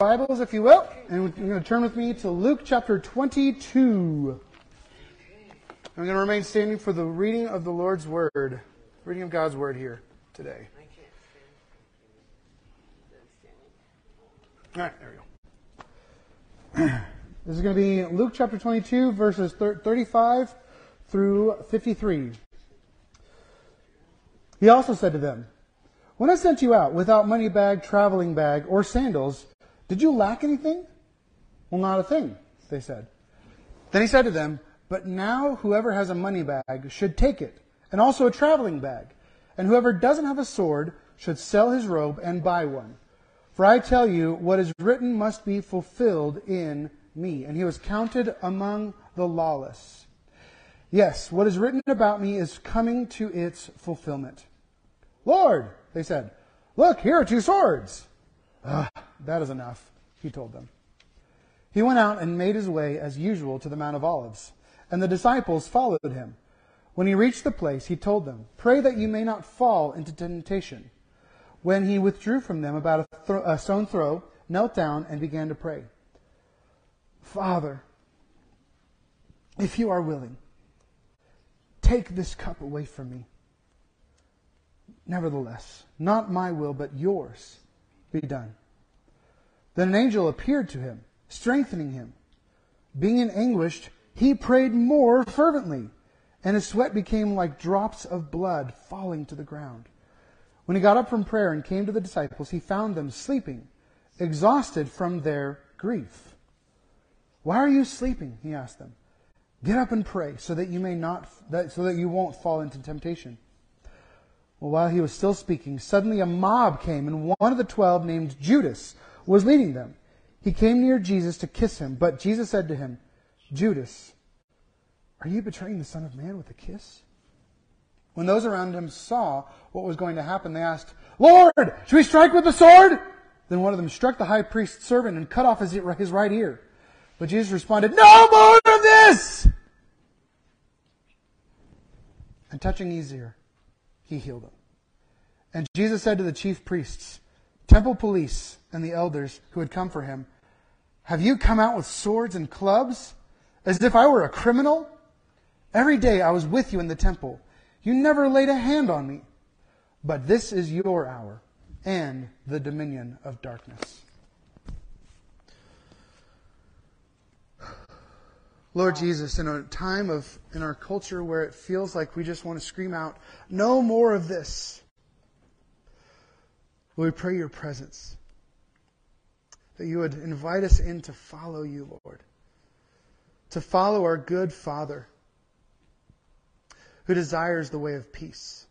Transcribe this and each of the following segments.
Bibles, if you will, and you're going to turn with me to Luke chapter 22. I'm going to remain standing for the reading of the Lord's Word, reading of God's Word here today. All right, there we go. This is going to be Luke chapter 22, verses 35 through 53. He also said to them, When I sent you out without money bag, traveling bag, or sandals, did you lack anything? Well, not a thing, they said. Then he said to them, But now whoever has a money bag should take it, and also a traveling bag. And whoever doesn't have a sword should sell his robe and buy one. For I tell you, what is written must be fulfilled in me. And he was counted among the lawless. Yes, what is written about me is coming to its fulfillment. Lord, they said, look, here are two swords. Ah, that is enough, he told them. He went out and made his way as usual to the Mount of Olives, and the disciples followed him. When he reached the place, he told them, Pray that you may not fall into temptation. When he withdrew from them about a, th- a stone throw, knelt down and began to pray. Father, if you are willing, take this cup away from me. Nevertheless, not my will, but yours be done. Then an angel appeared to him, strengthening him. Being in anguish, he prayed more fervently, and his sweat became like drops of blood falling to the ground. When he got up from prayer and came to the disciples, he found them sleeping, exhausted from their grief. Why are you sleeping? He asked them. Get up and pray so that you may not, that, so that you won't fall into temptation. Well, while he was still speaking, suddenly a mob came, and one of the twelve, named Judas, was leading them. He came near Jesus to kiss him, but Jesus said to him, Judas, are you betraying the Son of Man with a kiss? When those around him saw what was going to happen, they asked, Lord, should we strike with the sword? Then one of them struck the high priest's servant and cut off his, right ear. But Jesus responded, No more of this! And touching his ear, he healed him. And Jesus said to the chief priests, temple police, and the elders who had come for him, Have you come out with swords and clubs as if I were a criminal? Every day I was with you in the temple. You never laid a hand on me. But this is your hour and the dominion of darkness. Lord Jesus, in a time of, in our culture where it feels like we just want to scream out, no more of this. we pray your presence. That you would invite us in to follow you, Lord. To follow our good Father who desires the way of peace,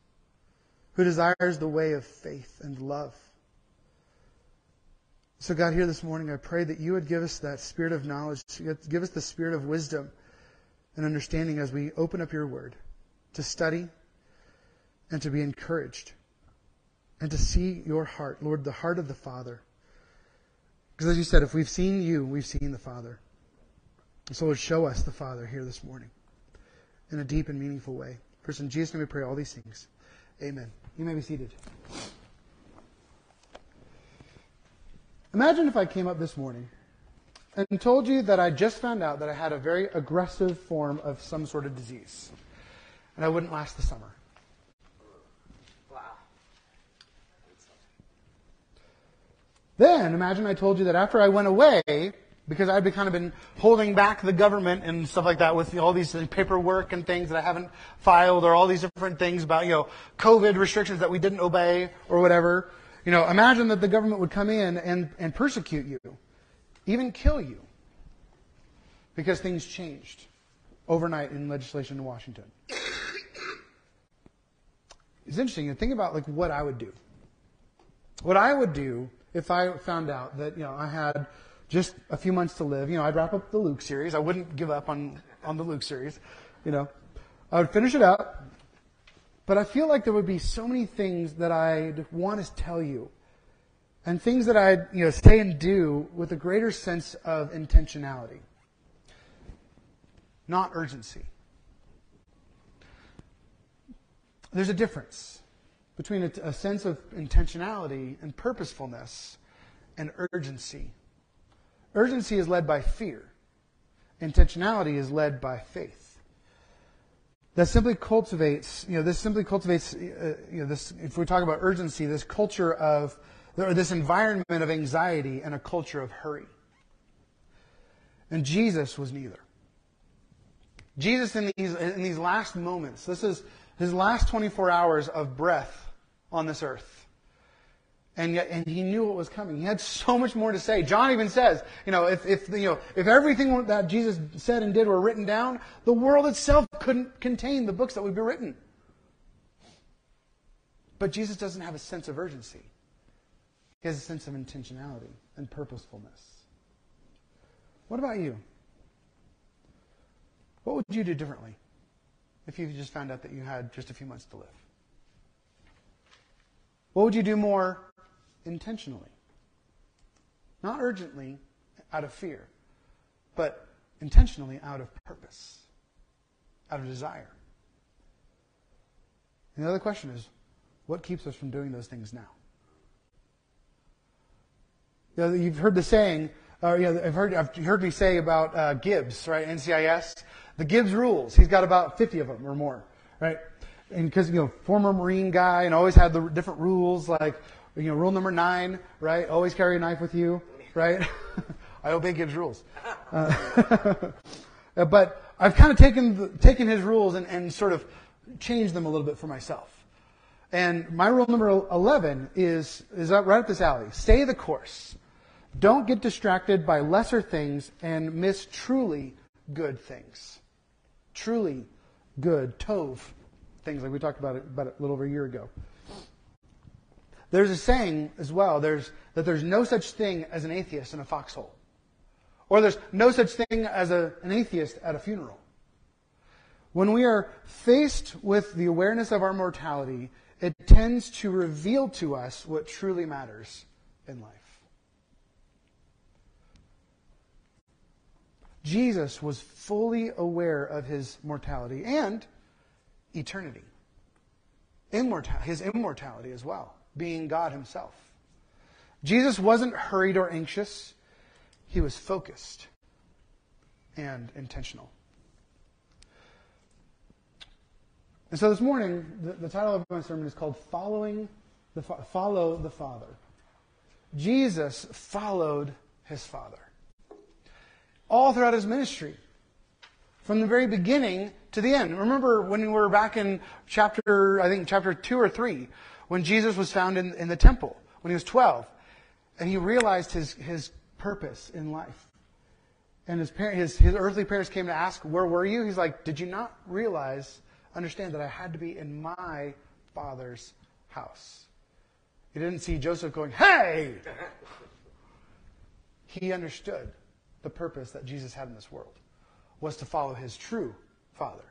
who desires the way of faith and love. So, God, here this morning, I pray that you would give us that spirit of knowledge, give us the spirit of wisdom and understanding as we open up your word to study and to be encouraged and to see your heart, Lord, the heart of the Father. Because as you said, if we've seen you, we've seen the Father. So, Lord, show us the Father here this morning in a deep and meaningful way. First, in Jesus' name we pray all these things. Amen. You may be seated. Imagine if I came up this morning and told you that I just found out that I had a very aggressive form of some sort of disease and I wouldn't last the summer. Wow. Then imagine I told you that after I went away, because I'd be kind of been holding back the government and stuff like that with all these paperwork and things that I haven't filed or all these different things about, you know, COVID restrictions that we didn't obey or whatever. You know, imagine that the government would come in and, and persecute you, even kill you, because things changed overnight in legislation in Washington. It's interesting. And think about like what I would do. What I would do if I found out that, you know, I had just a few months to live, you know, I'd wrap up the Luke series. I wouldn't give up on, on the Luke series, you know. I would finish it up, but I feel like there would be so many things that I'd want to tell you. And things that I'd, you know, say and do with a greater sense of intentionality. Not urgency. There's a difference between a, a sense of intentionality and purposefulness and urgency urgency is led by fear. Intentionality is led by faith. That simply cultivates, you know, this simply cultivates, uh, you know, this, if we talk about urgency, this culture of, or this environment of anxiety and a culture of hurry. And Jesus was neither. Jesus in these, in these last moments, this is his last 24 hours of breath on this earth. And yet, and he knew what was coming. He had so much more to say. John even says, you know, if, if, you know, if everything that Jesus said and did were written down, the world itself couldn't contain the books that would be written. But Jesus doesn't have a sense of urgency. He has a sense of intentionality and purposefulness. What about you? What would you do differently if you just found out that you had just a few months to live? What would you do more intentionally? Not urgently out of fear, but intentionally out of purpose, out of desire. And the other question is what keeps us from doing those things now? You you've heard the saying, uh, you know, I've heard, I've heard me say about uh, Gibbs, right? NCIS, the Gibbs rules. He's got about 50 of them or more, right? And because, you know, former Marine guy and always had the different rules, like, you know, rule number nine, right? Always carry a knife with you, right? I obey Gibbs rules. Uh, but I've kind of taken, the, taken his rules and, and sort of changed them a little bit for myself. And my rule number 11 is, is right up this alley. Stay the course. Don't get distracted by lesser things and miss truly good things. Truly good, tov things like we talked about it about a little over a year ago. There's a saying as well, there's, that there's no such thing as an atheist in a foxhole. Or there's no such thing as a, an atheist at a funeral. When we are faced with the awareness of our mortality, it tends to reveal to us what truly matters in life. Jesus was fully aware of his mortality and eternity. Immortal, his immortality as well, being God himself. Jesus wasn't hurried or anxious. He was focused and intentional. And so this morning, the, the title of my sermon is called Following the, Follow the Father. Jesus followed his Father all throughout his ministry. From the very beginning to the end. Remember when we were back in chapter, I think chapter 2 or 3, when Jesus was found in, in the temple, when he was 12, and he realized his, his purpose in life. And his, parent, his, his earthly parents came to ask, Where were you? He's like, Did you not realize, understand that I had to be in my father's house? He didn't see Joseph going, Hey! He understood the purpose that Jesus had in this world was to follow his true Father,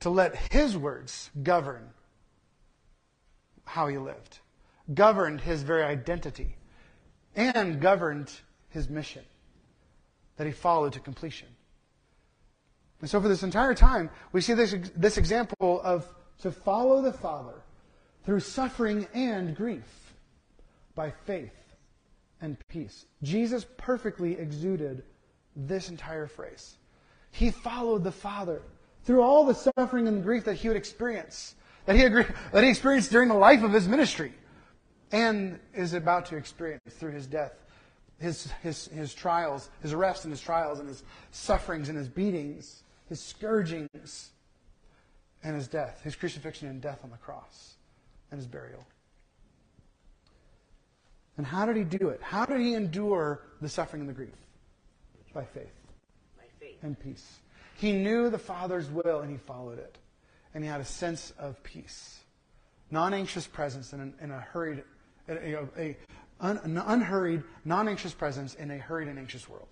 to let his words govern how he lived, governed his very identity, and governed his mission that he followed to completion. And so, for this entire time, we see this, this example of to follow the Father through suffering and grief by faith and peace. Jesus perfectly exuded this entire phrase. He followed the Father through all the suffering and grief that he would experience, that he, agree, that he experienced during the life of his ministry, and is about to experience through his death, his, his, his trials, his arrest and his trials, and his sufferings and his beatings, his scourgings, and his death, his crucifixion and death on the cross, and his burial. And how did he do it? How did he endure the suffering and the grief? By faith. By faith. And peace. He knew the Father's will and he followed it. And he had a sense of peace. Non anxious presence in, an, in a hurried, a, a, a un, an unhurried, non anxious presence in a hurried and anxious world.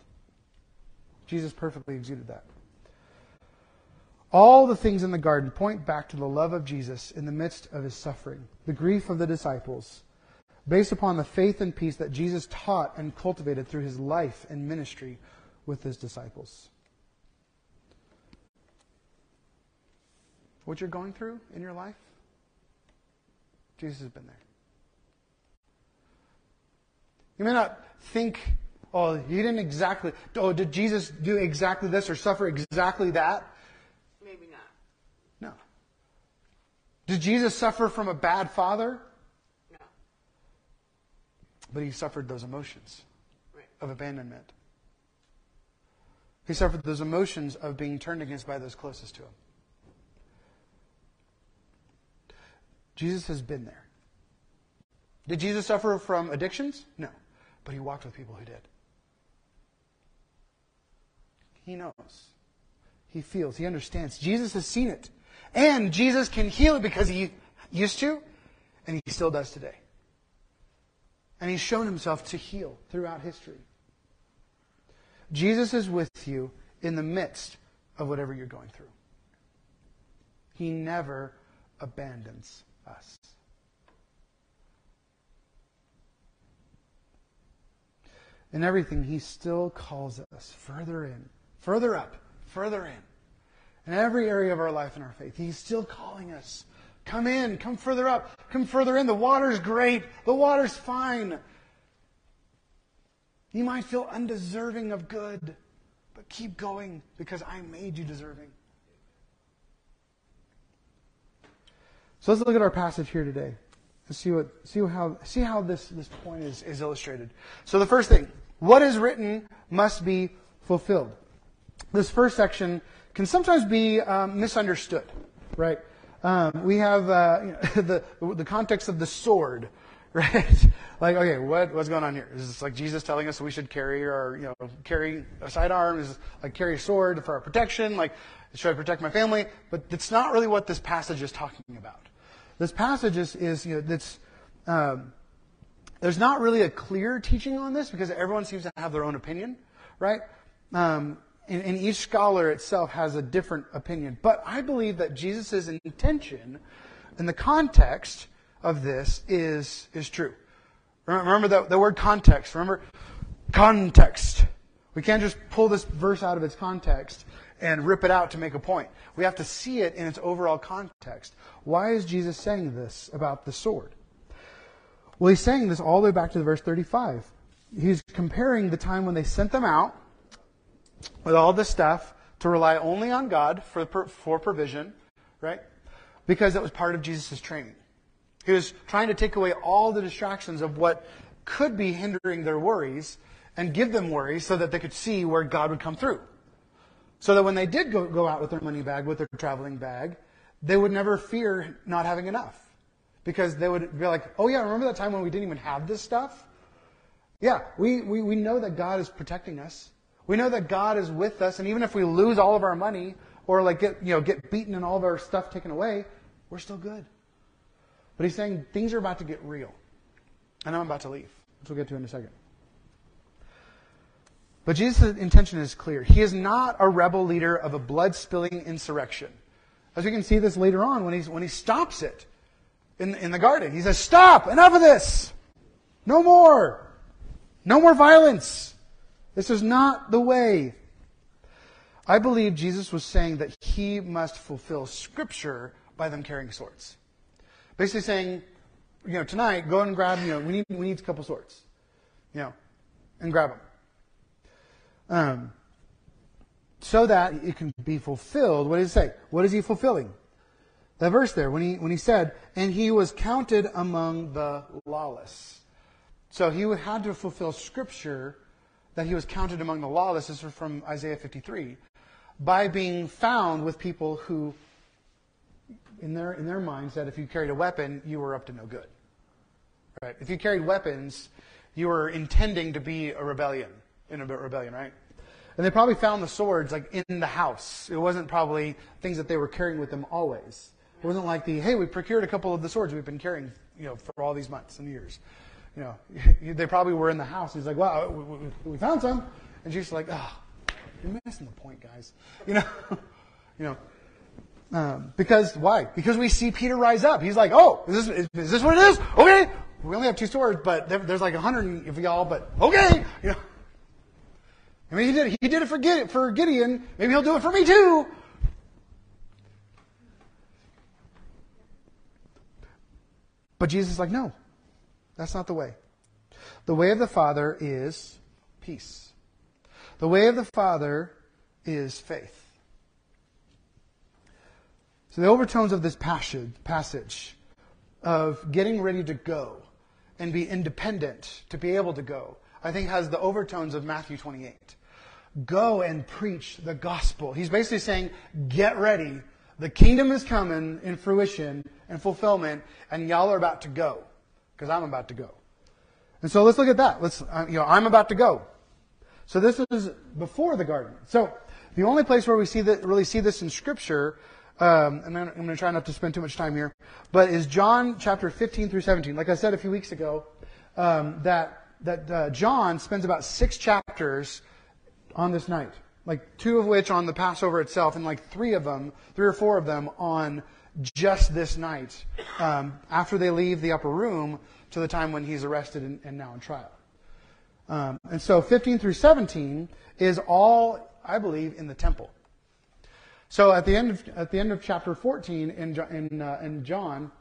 Jesus perfectly exuded that. All the things in the garden point back to the love of Jesus in the midst of his suffering, the grief of the disciples, based upon the faith and peace that Jesus taught and cultivated through his life and ministry with his disciples. What you're going through in your life, Jesus has been there. You may not think Oh, he didn't exactly. Oh, did Jesus do exactly this or suffer exactly that? Maybe not. No. Did Jesus suffer from a bad father? No. But he suffered those emotions Right. of abandonment. He suffered those emotions of being turned against by those closest to him. Jesus has been there. Did Jesus suffer from addictions? No. But he walked with people who did. He knows. He feels. He understands. Jesus has seen it. And Jesus can heal it because he used to, and he still does today. And he's shown himself to heal throughout history. Jesus is with you in the midst of whatever you're going through. He never abandons us. In everything, he still calls us further in, further up, further in. In every area of our life and our faith, he's still calling us. Come in, come further up, come further in. The water's great, the water's fine. You might feel undeserving of good, but keep going because I made you deserving. So let's look at our passage here today. Let's see what see how see how this, this point is, is illustrated. So the first thing, what is written must be fulfilled. This first section can sometimes be um, misunderstood, right? Um, we have uh, you know, the the context of the sword, right? like, okay, what what's going on here? Is this like Jesus telling us we should carry our you know carry a sidearm? Is like carry a sword for our protection? Like, should I protect my family? But that's not really what this passage is talking about. This passage is, is you know, that's, um, there's not really a clear teaching on this because everyone seems to have their own opinion, right? Um, and, and, each scholar itself has a different opinion. But I believe that Jesus' intention in the context of this is, is true. Remember the, the word context. Remember context. We can't just pull this verse out of its context and rip it out to make a point. We have to see it in its overall context. Why is Jesus saying this about the sword? Well, he's saying this all the way back to the verse 35. He's comparing the time when they sent them out with all this stuff to rely only on God for, for provision, right? Because it was part of Jesus' training. He was trying to take away all the distractions of what could be hindering their worries and give them worries so that they could see where God would come through. So that when they did go, go out with their money bag, with their traveling bag, they would never fear not having enough. Because they would be like, oh yeah, remember that time when we didn't even have this stuff? Yeah, we, we, we know that God is protecting us. We know that God is with us, and even if we lose all of our money or like get you know get beaten and all of our stuff taken away, we're still good. But he's saying things are about to get real. And I'm about to leave, which we'll get to in a second. But Jesus' intention is clear. He is not a rebel leader of a blood spilling insurrection. As we can see this later on when, he's, when he stops it in, in the garden. He says, Stop! Enough of this! No more! No more violence! This is not the way. I believe Jesus was saying that he must fulfill Scripture by them carrying swords. Basically saying, you know, tonight, go and grab, you know, we need, we need a couple swords. You know, and grab them. Um, so that it can be fulfilled. What does it say? What is he fulfilling? That verse there, when he, when he said, and he was counted among the lawless. So he had to fulfill scripture that he was counted among the lawless. This is from Isaiah 53. By being found with people who, in their, in their minds, that if you carried a weapon, you were up to no good. Right? If you carried weapons, you were intending to be a rebellion, in a rebellion, right? And they probably found the swords like in the house. It wasn't probably things that they were carrying with them always. It wasn't like the, hey, we procured a couple of the swords we've been carrying, you know, for all these months and years. You know, they probably were in the house. He's like, wow, we, we found some. And she's like, oh, you're missing the point, guys. You know, you know, um, because why? Because we see Peter rise up. He's like, oh, is this, is, is this what it is? Okay. We only have two swords, but there, there's like a hundred of y'all, but okay. You know, I mean, he did, he did it for, for Gideon. Maybe he'll do it for me too. But Jesus is like, no, that's not the way. The way of the Father is peace. The way of the Father is faith. So the overtones of this passage, passage of getting ready to go and be independent to be able to go, I think has the overtones of Matthew 28. Go and preach the gospel. He's basically saying, get ready. The kingdom is coming in fruition and fulfillment, and y'all are about to go. Because I'm about to go. And so let's look at that. Let's, uh, you know, I'm about to go. So this is before the garden. So the only place where we see that, really see this in scripture um, and I'm going to try not to spend too much time here, but is John chapter 15 through 17. Like I said a few weeks ago, um, that that uh, John spends about six chapters on this night, like two of which on the Passover itself, and like three of them, three or four of them on just this night um, after they leave the upper room to the time when he's arrested and, and now in trial. Um, and so 15 through 17 is all, I believe, in the temple. So at the end of, at the end of chapter 14 in, in, uh, in John,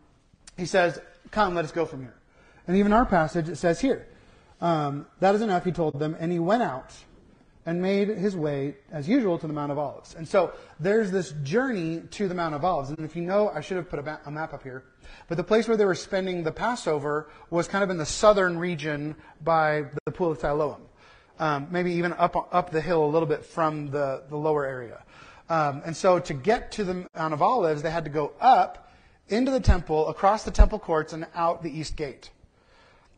he says, Come, let us go from here. And even our passage, it says here, um, That is enough, he told them, and he went out and made his way, as usual, to the Mount of Olives. And so there's this journey to the Mount of Olives. And if you know, I should have put a, map up here, but the place where they were spending the Passover was kind of in the southern region by the Pool of Siloam. Um, maybe even up, up the hill a little bit from the, the lower area. Um, and so to get to the Mount of Olives, they had to go up into the temple, across the temple courts, and out the east gate.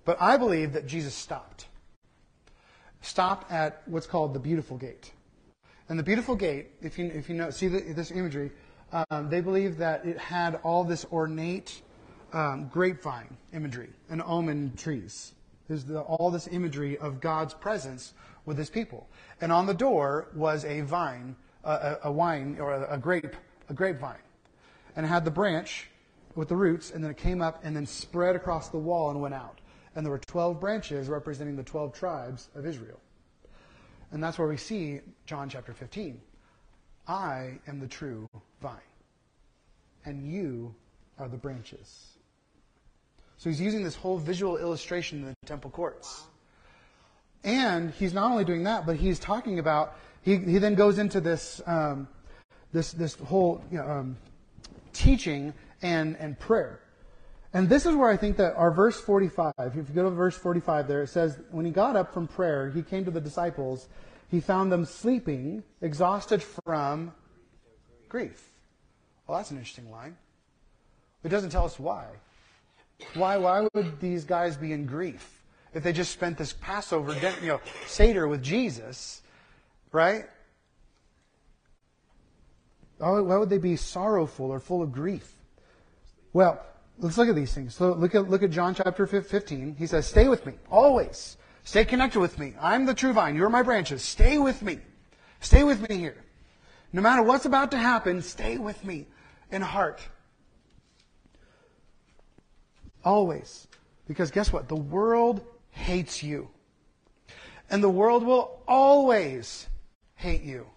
But I believe that Jesus stopped. Stopped at what's called the beautiful gate. And the beautiful gate, if you, if you know, see the, this imagery, um, they believe that it had all this ornate um, grapevine imagery and almond trees. There's the, all this imagery of God's presence with his people. And on the door was a vine a, a wine or a, a grape, a grapevine, and it had the branch with the roots, and then it came up and then spread across the wall and went out. And there were 12 branches representing the 12 tribes of Israel. And that's where we see John chapter 15. I am the true vine, and you are the branches. So he's using this whole visual illustration in the temple courts. And he's not only doing that, but he's talking about he, he then goes into this, um, this, this whole you know, um, teaching and, and prayer. And this is where I think that our verse 45, if you go to verse 45 there, it says, When he got up from prayer, he came to the disciples. He found them sleeping, exhausted from grief. Well, that's an interesting line. It doesn't tell us why. Why, why would these guys be in grief if they just spent this Passover, you know, Seder with Jesus? Right? Why would they be sorrowful or full of grief? Well, let's look at these things. So look at, look at John chapter 15. He says, Stay with me, always. Stay connected with me. I'm the true vine. You're my branches. Stay with me. Stay with me here. No matter what's about to happen, stay with me in heart. Always. Because guess what? The world hates you. And the world will always hate you.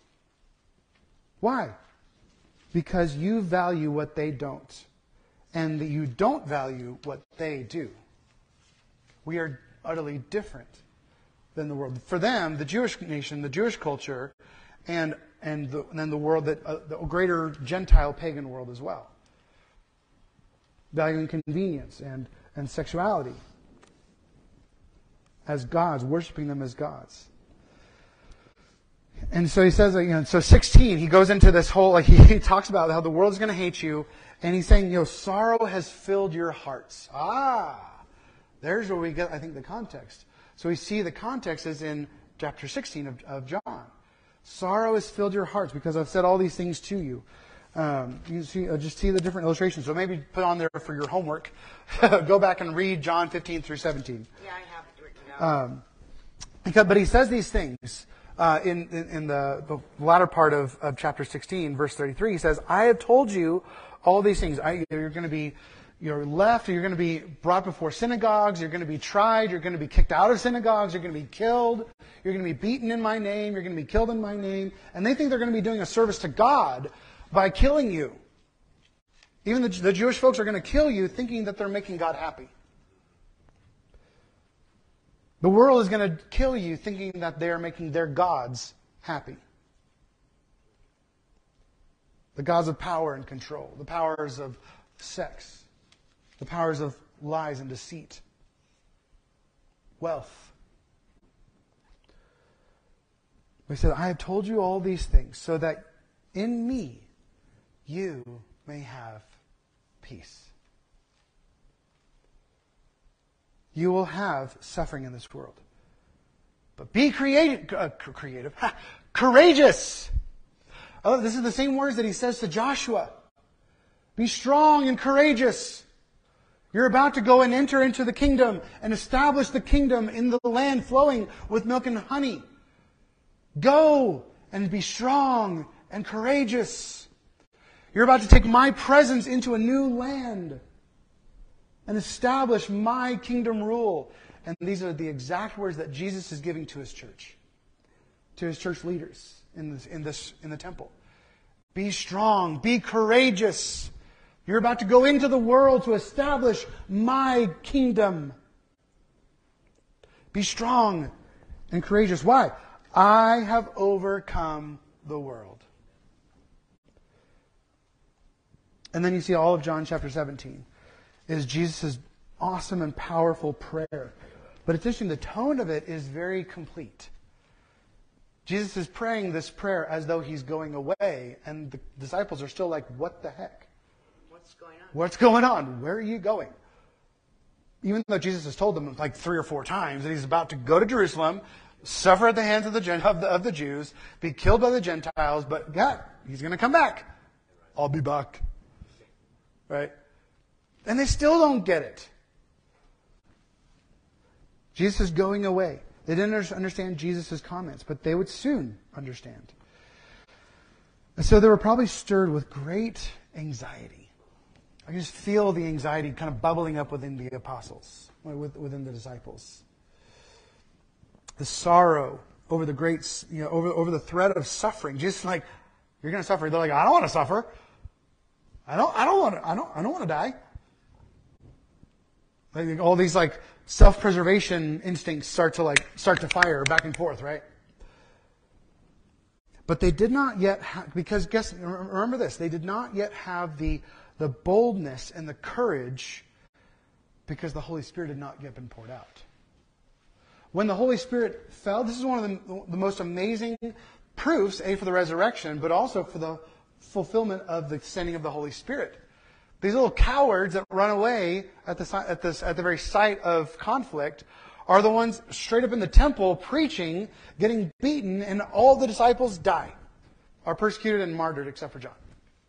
Why? Because you value what they don't, and that you don't value what they do. We are utterly different than the world. For them, the Jewish nation, the Jewish culture, and and the, then the world that uh, the greater Gentile pagan world as well, valuing convenience and and sexuality as gods, worshiping them as gods. And so he says, you know, so 16, he goes into this whole, like, he, talks about how the world's going to hate you. And he's saying, you know, sorrow has filled your hearts. Ah, there's where we get, I think, the context. So we see the context is in chapter 16 of, of John. Sorrow has filled your hearts because I've said all these things to you. Um, you see, uh, just see the different illustrations. So maybe put on there for your homework. Go back and read John 15 through 17. Yeah, I have it written down. Um, because, but he says these things uh, in, in, in the, the, latter part of, of chapter 16, verse 33, he says, I have told you all these things. I, you're going to be you're left, you're going to be brought before synagogues, you're going to be tried, you're going to be kicked out of synagogues, you're going to be killed, you're going to be beaten in my name, you're going to be killed in my name. And they think they're going to be doing a service to God by killing you. Even the, the Jewish folks are going to kill you thinking that they're making God happy. The world is going to kill you thinking that they are making their gods happy. The gods of power and control, the powers of sex, the powers of lies and deceit, wealth. He said, I have told you all these things so that in me you may have peace. You will have suffering in this world. But be creative, uh, creative, ha, courageous. Oh, this is the same words that he says to Joshua. Be strong and courageous. You're about to go and enter into the kingdom and establish the kingdom in the land flowing with milk and honey. Go and be strong and courageous. You're about to take my presence into a new land and establish my kingdom rule. And these are the exact words that Jesus is giving to his church, to his church leaders in, this, in, this, in the temple. Be strong, be courageous. You're about to go into the world to establish my kingdom. Be strong and courageous. Why? I have overcome the world. And then you see all of John chapter 17 is Jesus' awesome and powerful prayer. But it's interesting, the tone of it is very complete. Jesus is praying this prayer as though he's going away, and the disciples are still like, What the heck? What's going on? What's going on? Where are you going? Even though Jesus has told them like three or four times that he's about to go to Jerusalem, suffer at the hands of the, of the, of the Jews, be killed by the Gentiles, but God, he's going to come back. I'll be back. Right? And they still don't get it. Jesus is going away. They didn't understand Jesus' comments, but they would soon understand. And so they were probably stirred with great anxiety. I can just feel the anxiety kind of bubbling up within the apostles, within the disciples. The sorrow over the great, you know, over, over the threat of suffering. Just like, you're going to suffer. They're like, I don't want to suffer. I don't, I don't want to, I don't, I don't want to die. Like all these like self-preservation instincts start to like start to fire back and forth, right? But they did not yet have, because guess, remember this, they did not yet have the, the boldness and the courage because the Holy Spirit had not yet been poured out. When the Holy Spirit fell, this is one of the, the most amazing proofs, A, for the resurrection, but also for the fulfillment of the sending of the Holy Spirit. These little cowards that run away at the, at, this, at the very sight of conflict are the ones straight up in the temple preaching, getting beaten, and all the disciples die, are persecuted and martyred except for John.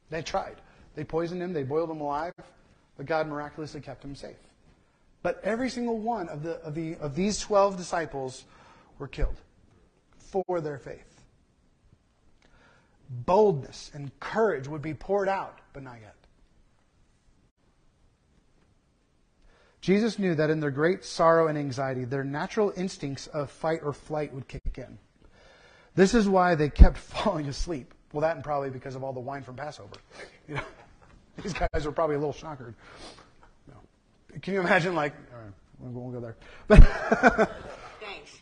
They tried. They poisoned him, they boiled him alive, but God miraculously kept him safe. But every single one of, the, of, the, of these 12 disciples were killed for their faith. Boldness and courage would be poured out, but not yet. Jesus knew that in their great sorrow and anxiety, their natural instincts of fight or flight would kick in. This is why they kept falling asleep. Well, that and probably because of all the wine from Passover. You know, these guys were probably a little shockered. No. Can you imagine, like, all right, we won't go there. But, Thanks.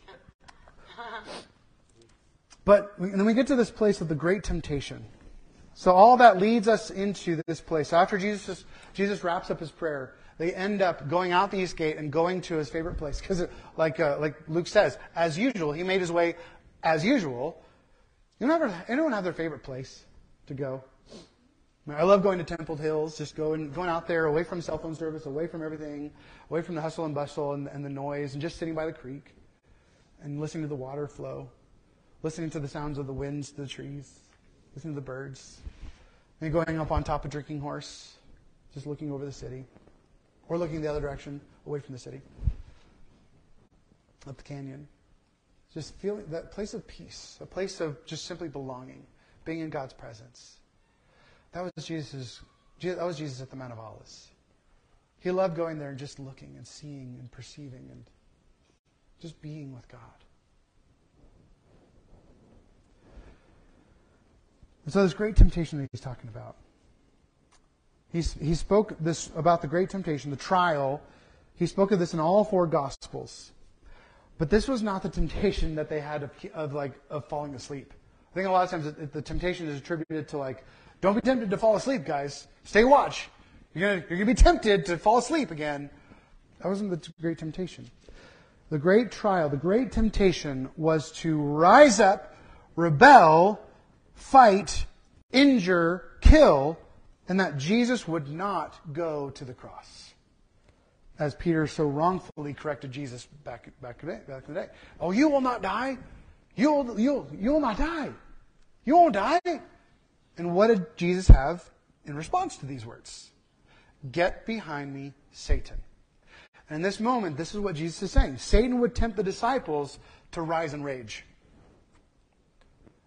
but and then we get to this place of the great temptation. So all that leads us into this place. After Jesus, Jesus wraps up his prayer, they end up going out the east gate and going to his favorite place. Because, like, uh, like Luke says, as usual, he made his way as usual. You know, anyone have their favorite place to go? I love going to Temple Hills, just going, going out there, away from cell phone service, away from everything, away from the hustle and bustle and, and the noise, and just sitting by the creek and listening to the water flow, listening to the sounds of the winds, the trees, listening to the birds, and going up on top of Drinking Horse, just looking over the city. Or looking the other direction, away from the city, up the canyon. Just feeling that place of peace, a place of just simply belonging, being in God's presence. That was Jesus. That was Jesus at the Mount of Olives. He loved going there and just looking and seeing and perceiving and just being with God. And so, this great temptation that he's talking about He's, he spoke this about the great temptation, the trial. He spoke of this in all four Gospels. But this was not the temptation that they had of, of like of falling asleep. I think a lot of times it, the temptation is attributed to like, don't be tempted to fall asleep, guys. Stay watch. You're gonna, you're gonna be tempted to fall asleep again. That wasn't the great temptation. The great trial, the great temptation was to rise up, rebel, fight, injure, kill, and that Jesus would not go to the cross. As Peter so wrongfully corrected Jesus back, back, back in the day. Oh, you will not die. You'll, you'll, you will not die. You won't die. And what did Jesus have in response to these words? Get behind me, Satan. And in this moment, this is what Jesus is saying. Satan would tempt the disciples to rise in rage.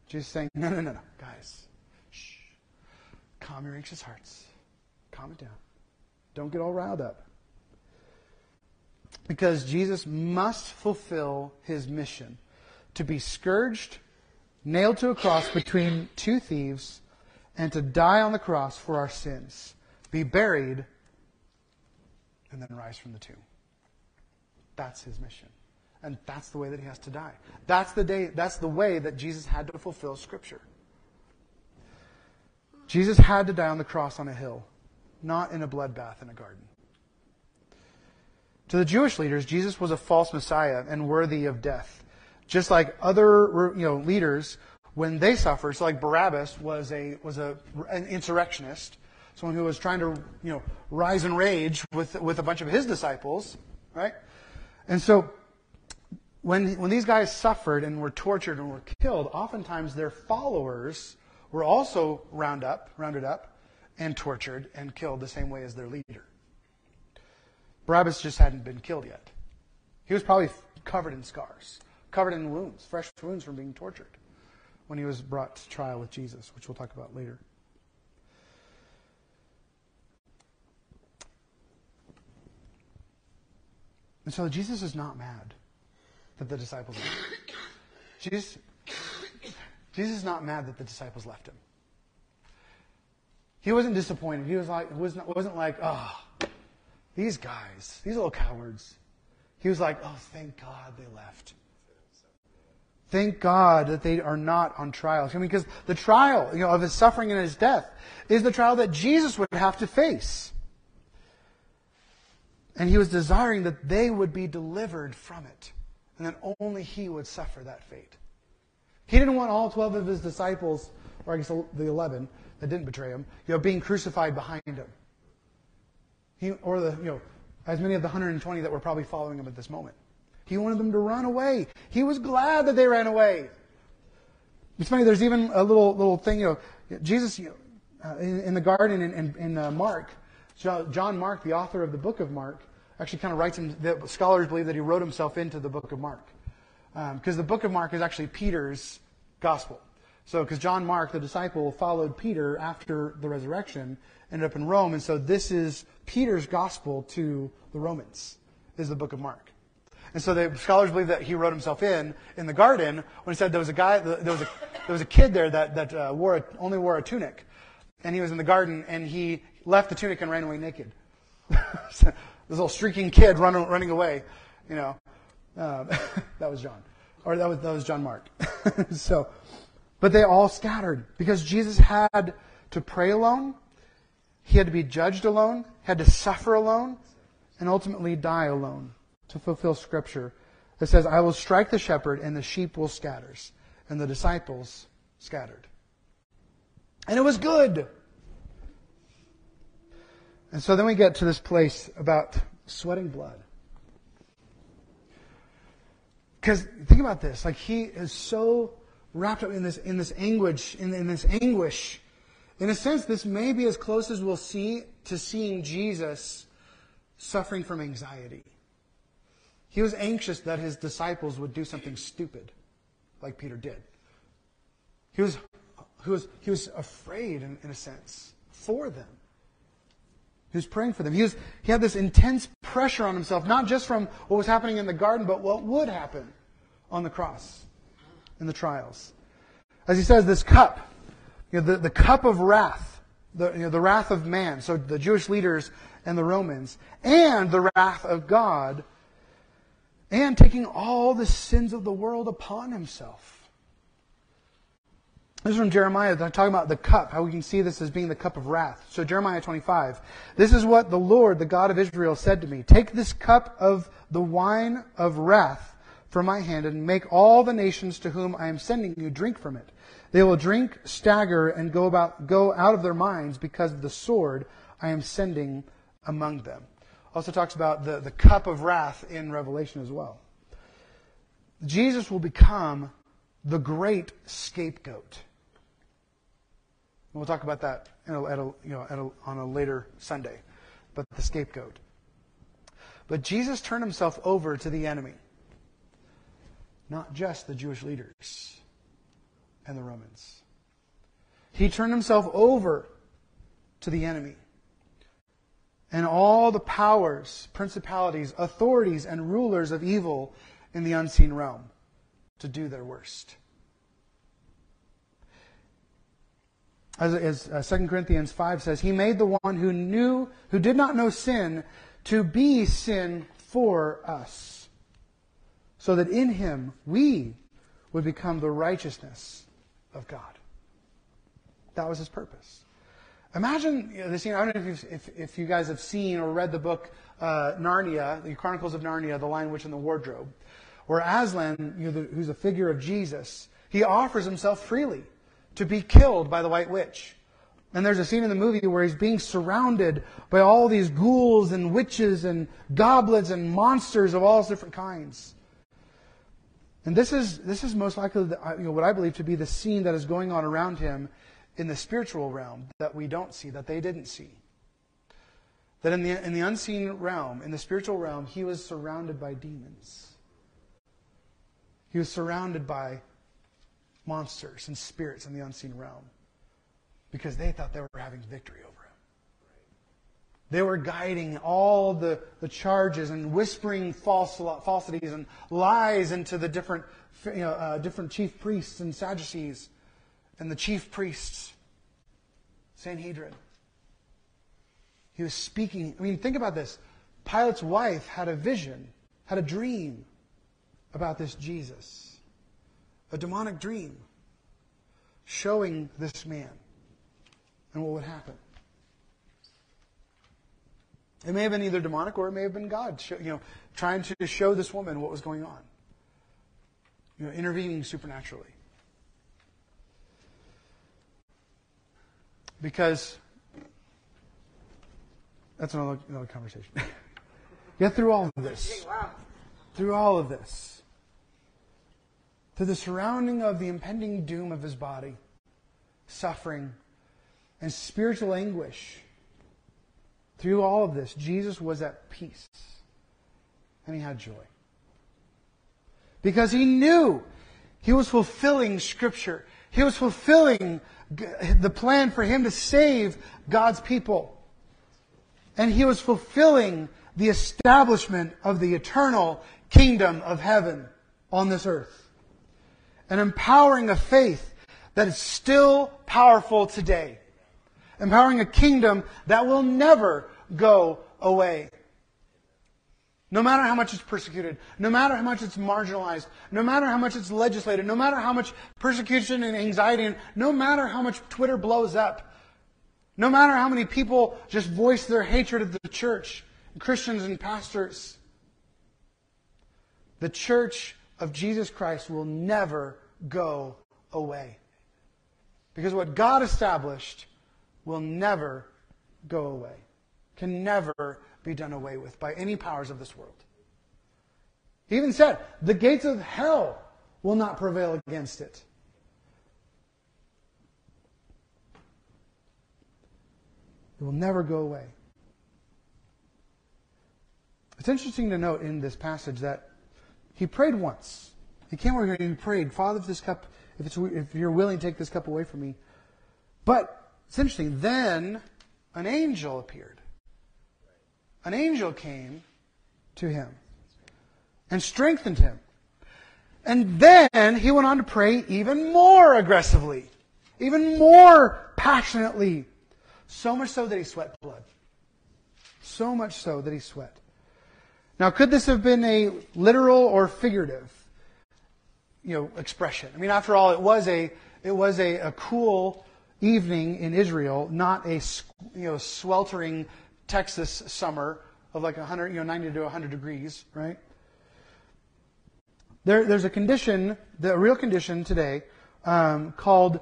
Jesus saying, no, no, no, no, guys. Calm your anxious hearts. Calm it down. Don't get all riled up. Because Jesus must fulfill his mission to be scourged, nailed to a cross between two thieves, and to die on the cross for our sins, be buried, and then rise from the tomb. That's his mission. And that's the way that he has to die. That's the day that's the way that Jesus had to fulfill scripture. Jesus had to die on the cross on a hill, not in a bloodbath in a garden. To the Jewish leaders, Jesus was a false Messiah and worthy of death. Just like other you know, leaders, when they suffered, so like Barabbas was, a, was a, an insurrectionist, someone who was trying to you know, rise in rage with, with a bunch of his disciples, right? And so when, when these guys suffered and were tortured and were killed, oftentimes their followers were also round up, rounded up and tortured and killed the same way as their leader. Barabbas just hadn't been killed yet. He was probably covered in scars, covered in wounds, fresh wounds from being tortured when he was brought to trial with Jesus, which we'll talk about later. And so Jesus is not mad that the disciples left. Jesus, Jesus is not mad that the disciples left him. He wasn't disappointed. He was like, wasn't, wasn't like, oh, these guys, these little cowards. He was like, oh, thank God they left. Thank God that they are not on trial. I mean, because the trial you know, of his suffering and his death is the trial that Jesus would have to face. And he was desiring that they would be delivered from it. And that only he would suffer that fate. He didn't want all 12 of his disciples, or I guess the 11 that didn't betray him, you know, being crucified behind him. He, or the, you know, as many of the 120 that were probably following him at this moment. He wanted them to run away. He was glad that they ran away. It's funny, there's even a little, little thing, you know, Jesus, you know, uh, in, in, the garden in, in, in uh, Mark, John Mark, the author of the book of Mark, actually kind of writes him, scholars believe that he wrote himself into the book of Mark. Because um, the book of Mark is actually Peter's gospel. So, because John Mark, the disciple, followed Peter after the resurrection, ended up in Rome, and so this is Peter's gospel to the Romans, is the book of Mark. And so the scholars believe that he wrote himself in in the garden when he said there was a guy, there was a, there was a kid there that, that uh, wore a, only wore a tunic, and he was in the garden and he left the tunic and ran away naked. this little streaking kid running running away, you know, um, that was John, or that was that was John Mark. so, but they all scattered because Jesus had to pray alone he had to be judged alone, had to suffer alone, and ultimately die alone to fulfill Scripture that says, I will strike the shepherd and the sheep will scatter. And the disciples scattered. And it was good. And so then we get to this place about sweating blood. Because think about this, like he is so wrapped up in this in this anguish, in, in this anguish in a sense, this may be as close as we'll see to seeing Jesus suffering from anxiety. He was anxious that his disciples would do something stupid, like Peter did. He was, he was, he was afraid, in, in a sense, for them. He was praying for them. He, was, he had this intense pressure on himself, not just from what was happening in the garden, but what would happen on the cross in the trials. As he says, this cup you know, the, the cup of wrath, the, you know, the wrath of man, so the Jewish leaders and the Romans, and the wrath of God, and taking all the sins of the world upon himself. This is from Jeremiah. Talking about the cup, how we can see this as being the cup of wrath. So Jeremiah 25. This is what the Lord, the God of Israel, said to me. Take this cup of the wine of wrath from my hand and make all the nations to whom I am sending you drink from it. They will drink, stagger, and go about, go out of their minds because of the sword I am sending among them. Also talks about the, the cup of wrath in Revelation as well. Jesus will become the great scapegoat. We'll talk about that a, at a, you know, a, on a later Sunday. But the scapegoat. But Jesus turned himself over to the enemy, not just the Jewish leaders and the Romans. He turned himself over to the enemy and all the powers, principalities, authorities, and rulers of evil in the unseen realm to do their worst. as, as uh, 2 Corinthians 5 says, He made the one who knew, who did not know sin, to be sin for us, so that in Him we would become the righteousness of God. That was His purpose. Imagine you know. You know, I don't know if, if, if, you guys have seen or read the book uh, Narnia, the Chronicles of Narnia, The Lion, Witch, and the Wardrobe, where Aslan, you know, the, who's a figure of Jesus, he offers himself freely to be killed by the White Witch. And there's a scene in the movie where he's being surrounded by all these ghouls and witches and goblins and monsters of all different kinds. And this is, this is most likely the, you know, what I believe to be the scene that is going on around him in the spiritual realm that we don't see, that they didn't see. That in the, in the unseen realm, in the spiritual realm, he was surrounded by demons. He was surrounded by monsters and spirits in the unseen realm because they thought they were having victory. They were guiding all the, the charges and whispering false, falsities and lies into the different, you know, uh, different chief priests and Sadducees and the chief priests, Sanhedrin. He was speaking. I mean, think about this. Pilate's wife had a vision, had a dream about this Jesus a demonic dream showing this man and what would happen. It may have been either demonic or it may have been God, you know, trying to show this woman what was going on. You know, intervening supernaturally. Because that's another, another conversation. Get through all of this. Through all of this to the surrounding of the impending doom of his body, suffering, and spiritual anguish. Through all of this, Jesus was at peace and he had joy. Because he knew he was fulfilling Scripture. He was fulfilling the plan for him to save God's people. And he was fulfilling the establishment of the eternal kingdom of heaven on this earth an empowering of faith that is still powerful today. Empowering a kingdom that will never go away. No matter how much it's persecuted, no matter how much it's marginalized, no matter how much it's legislated, no matter how much persecution and anxiety, and no matter how much Twitter blows up, no matter how many people just voice their hatred of the church, Christians and pastors, the church of Jesus Christ will never go away. Because what God established will never go away, can never be done away with by any powers of this world. He even said, the gates of hell will not prevail against it. It will never go away. It's interesting to note in this passage that he prayed once. He came over here and he prayed, Father, if this cup, if, it's, if you're willing take this cup away from me. But it's interesting. Then an angel appeared. An angel came to him and strengthened him. And then he went on to pray even more aggressively, even more passionately. So much so that he sweat blood. So much so that he sweat. Now, could this have been a literal or figurative, you know, expression? I mean, after all, it was a it was a, a cool evening in Israel, not a you know sweltering Texas summer of like 100, you know, 90 to 100 degrees, right? There, there's a condition, the real condition today, um, called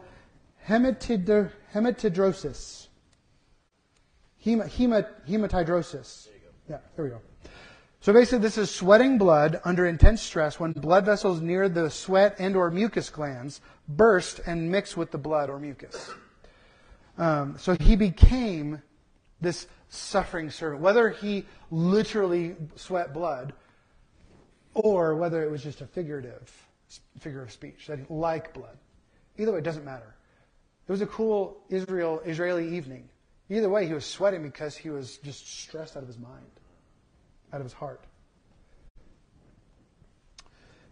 hematid, hematidrosis. Hema, hema, hematidrosis. Yeah, there we go. So basically, this is sweating blood under intense stress when blood vessels near the sweat and or mucus glands burst and mix with the blood or mucus. Um, so he became this suffering servant, whether he literally sweat blood or whether it was just a figurative figure of speech, that he, like blood. Either way, it doesn't matter. It was a cool Israel Israeli evening. Either way, he was sweating because he was just stressed out of his mind, out of his heart.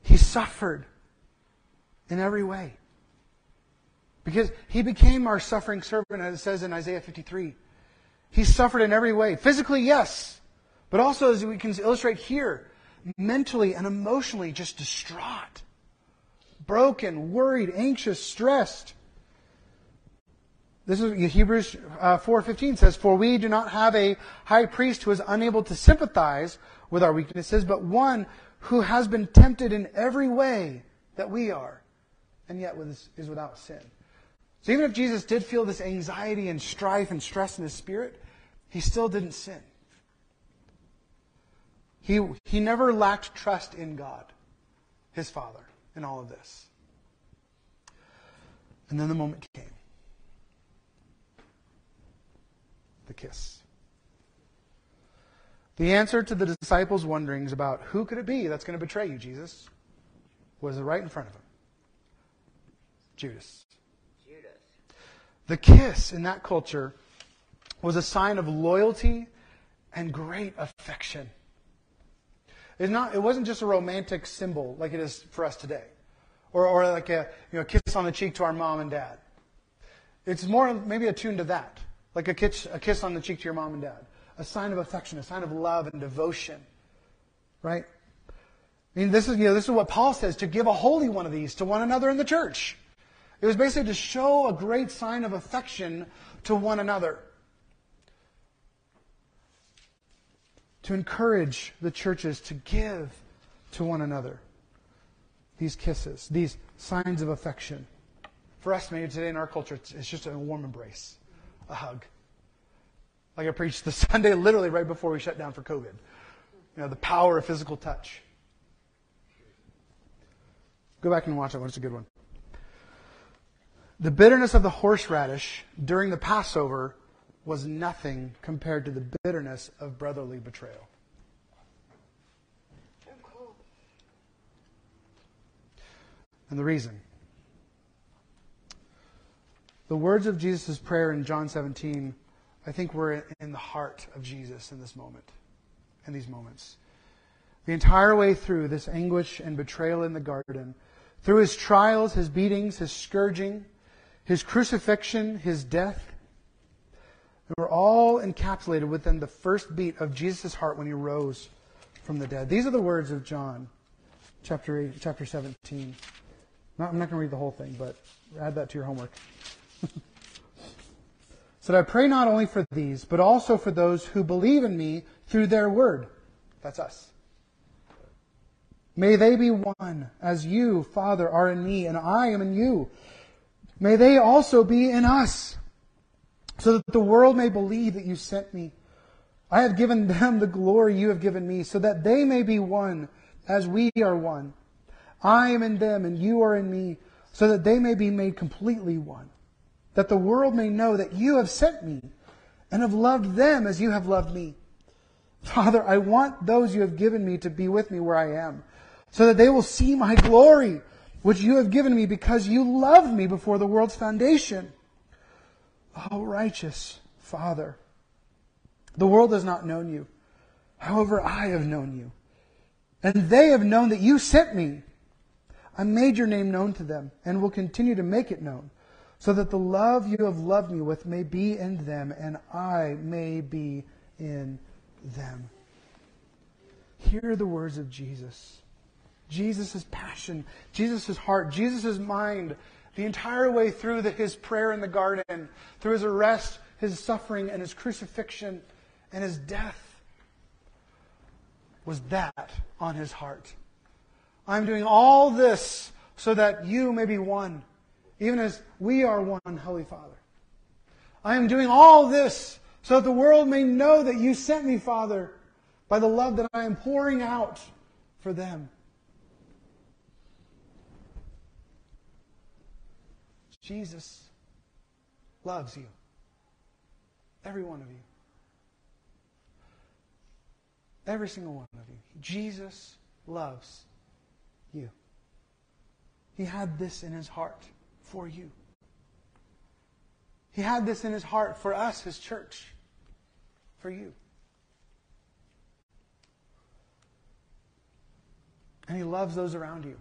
He suffered in every way. Because he became our suffering servant, as it says in Isaiah 53. He suffered in every way. Physically, yes. But also, as we can illustrate here, mentally and emotionally just distraught, broken, worried, anxious, stressed. This is Hebrews uh, 4:15 says, "For we do not have a high priest who is unable to sympathize with our weaknesses, but one who has been tempted in every way that we are, and yet is without sin." So even if Jesus did feel this anxiety and strife and stress in his spirit, he still didn't sin. He, he never lacked trust in God, his Father, in all of this. And then the moment came the kiss. The answer to the disciples' wonderings about who could it be that's going to betray you, Jesus, was right in front of him Judas. Judas. The kiss in that culture was a sign of loyalty and great affection. It's not, it wasn't just a romantic symbol like it is for us today. Or, or like a you know, kiss on the cheek to our mom and dad. It's more maybe attuned to that. Like a kiss, a kiss on the cheek to your mom and dad. A sign of affection, a sign of love and devotion. Right? I mean, this is, you know, this is what Paul says, to give a holy one of these to one another in the church. It was basically to show a great sign of affection to one another. to encourage the churches to give to one another these kisses, these signs of affection. For us, maybe today in our culture, it's, just a warm embrace, a hug. Like I preached the Sunday literally right before we shut down for COVID. You know, the power of physical touch. Go back and watch one. It's a good one. The bitterness of the horseradish during the Passover was nothing compared to the bitterness of brotherly betrayal. And the reason. The words of Jesus' prayer in John 17, I think were in the heart of Jesus in this moment, in these moments. The entire way through this anguish and betrayal in the garden, through his trials, his beatings, his scourging, his crucifixion, his death, they were all encapsulated within the first beat of Jesus' heart when he rose from the dead. These are the words of John, chapter 8, chapter 17. Not, I'm not going to read the whole thing, but add that to your homework. said, I pray not only for these, but also for those who believe in me through their word. That's us. May they be one, as you, Father, are in me, and I am in you. May they also be in us so that the world may believe that you sent me. I have given them the glory you have given me, so that they may be one as we are one. I am in them and you are in me, so that they may be made completely one. That the world may know that you have sent me and have loved them as you have loved me. Father, I want those you have given me to be with me where I am, so that they will see my glory, which you have given me because you loved me before the world's foundation. Oh, righteous Father, the world has not known you. However, I have known you. And they have known that you sent me. I made your name known to them and will continue to make it known, so that the love you have loved me with may be in them and I may be in them. Hear the words of Jesus. Jesus' passion, Jesus' heart, Jesus' mind, the entire way through the, his prayer in the garden, through his arrest, his suffering, and his crucifixion, and his death, was that on his heart. I'm doing all this so that you may be one, even as we are one, Holy Father. I am doing all this so that the world may know that you sent me, Father, by the love that I am pouring out for them. Jesus loves you. Every one of you. Every single one of you. Jesus loves you. He had this in his heart for you. He had this in his heart for us, his church, for you. And he loves those around you.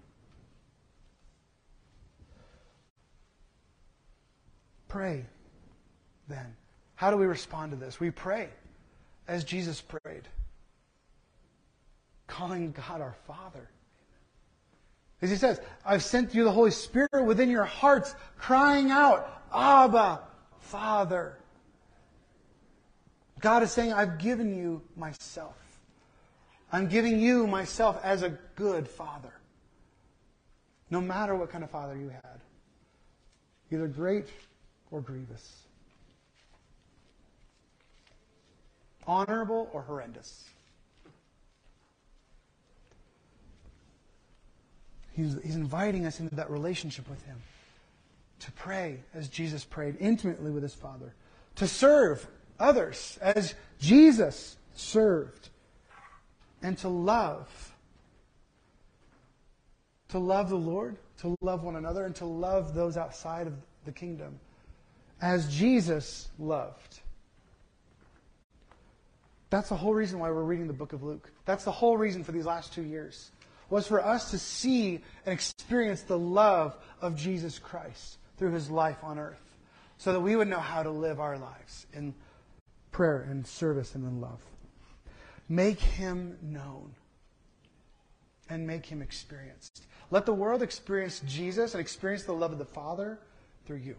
Pray then. How do we respond to this? We pray as Jesus prayed, calling God our Father. As he says, I've sent you the Holy Spirit within your hearts, crying out, Abba, Father. God is saying, I've given you myself. I'm giving you myself as a good father. No matter what kind of father you had, either great or grievous, honorable or horrendous. He's, he's inviting us into that relationship with Him to pray as Jesus prayed intimately with his Father, to serve others as Jesus served, and to love. To love the Lord, to love one another, and to love those outside of the kingdom as Jesus loved. That's the whole reason why we're reading the book of Luke. That's the whole reason for these last two years, was for us to see and experience the love of Jesus Christ through his life on earth so that we would know how to live our lives in prayer and service and in love. Make him known and make him experienced. Let the world experience Jesus and experience the love of the Father through you.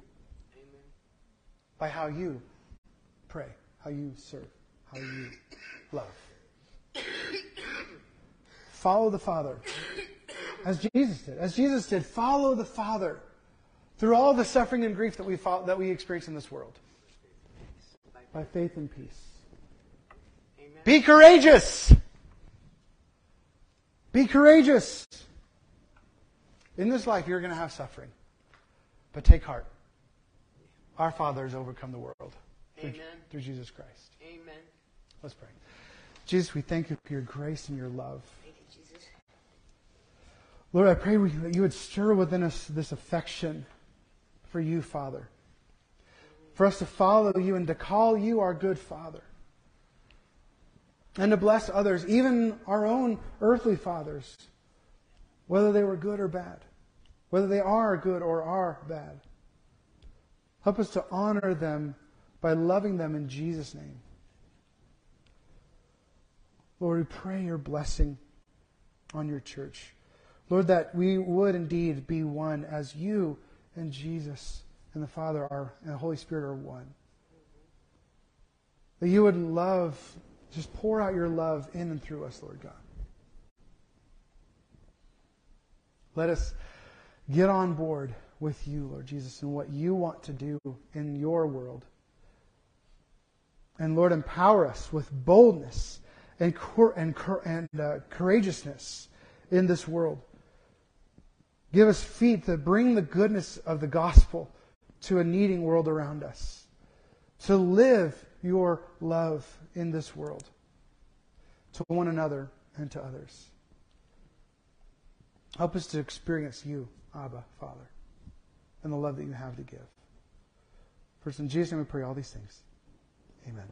By how you pray, how you serve, how you love. follow the Father as Jesus did. As Jesus did, follow the Father through all the suffering and grief that we, that we experience in this world. By faith and peace. Amen. Be courageous! Be courageous! In this life, you're going to have suffering. But take heart. Our Father has overcome the world. Through, through Jesus Christ. Amen. Let's pray. Jesus, we thank you for your grace and your love. Thank you, Jesus. Lord, I pray that you would stir within us this affection for you, Father. For us to follow you and to call you our good Father. And to bless others, even our own earthly fathers, whether they were good or bad, whether they are good or are bad. Help us to honor them by loving them in Jesus' name. Lord, we pray your blessing on your church. Lord, that we would indeed be one as you and Jesus and the Father are, and the Holy Spirit are one. That you would love, just pour out your love in and through us, Lord God. Let us get on board with you, Lord Jesus, and what you want to do in your world. And Lord, empower us with boldness and, cor- and, cor- and uh, courageousness in this world. Give us feet that bring the goodness of the gospel to a needing world around us. To live your love in this world to one another and to others. Help us to experience you, Abba, Father, and the love that you have to give. First, in Jesus' name we pray all these things. Amen.